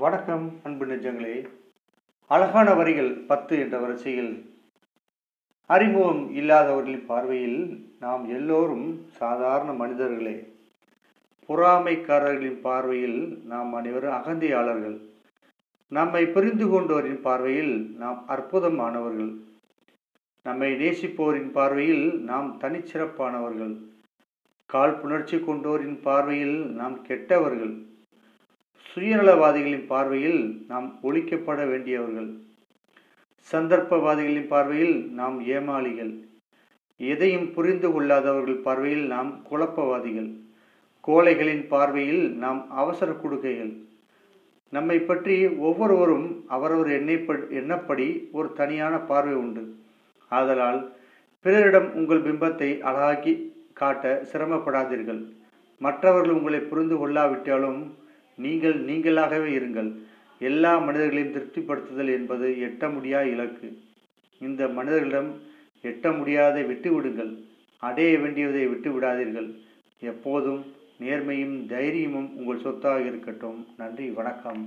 வணக்கம் அன்பு நெஞ்சங்களே. அழகான வரிகள் பத்து என்ற வரிசையில் அறிமுகம் இல்லாதவர்களின் பார்வையில் நாம் எல்லோரும் சாதாரண மனிதர்களே. பொறாமைக்காரர்களின் பார்வையில் நாம் அனைவரும் அகந்தியாளர்கள். நம்மை புரிந்து கொண்டவரின் பார்வையில் நாம் அற்புதமானவர்கள். நம்மை நேசிப்போரின் பார்வையில் நாம் தனிச்சிறப்பானவர்கள். காழ்ப்புணர்ச்சி கொண்டோரின் பார்வையில் நாம் கெட்டவர்கள். சுயநலவாதிகளின் பார்வையில் நாம் ஒழிக்கப்பட வேண்டியவர்கள். சந்தர்ப்பவாதிகளின் பார்வையில் நாம் ஏமாளிகள். எதையும் புரிந்து கொள்ளாதவர்கள் பார்வையில் நாம் குழப்பவாதிகள். கோழைகளின் பார்வையில் நாம் அவசர கொடுக்கைகள். நம்மை பற்றி ஒவ்வொருவரும் அவரவர் எண்ணெய் எண்ணப்படி ஒரு தனியான பார்வை உண்டு. ஆதலால் பிறரிடம் உங்கள் பிம்பத்தை அழகாக்கி காட்ட சிரமப்படாதீர்கள். மற்றவர்கள் உங்களை புரிந்து கொள்ளாவிட்டாலும் நீங்கள் நீங்களாகவே இருங்கள். எல்லா மனிதர்களையும் திருப்திப்படுத்துதல் என்பது எட்ட முடியா இலக்கு. இந்த மனிதர்களிடம் எட்ட முடியாதை விட்டு விடுங்கள் அடைய வேண்டியதை விட்டு விடாதீர்கள் எப்போதும் நேர்மையும் தைரியமும் உங்கள் சொத்தாக இருக்கட்டும். நன்றி வணக்கம்.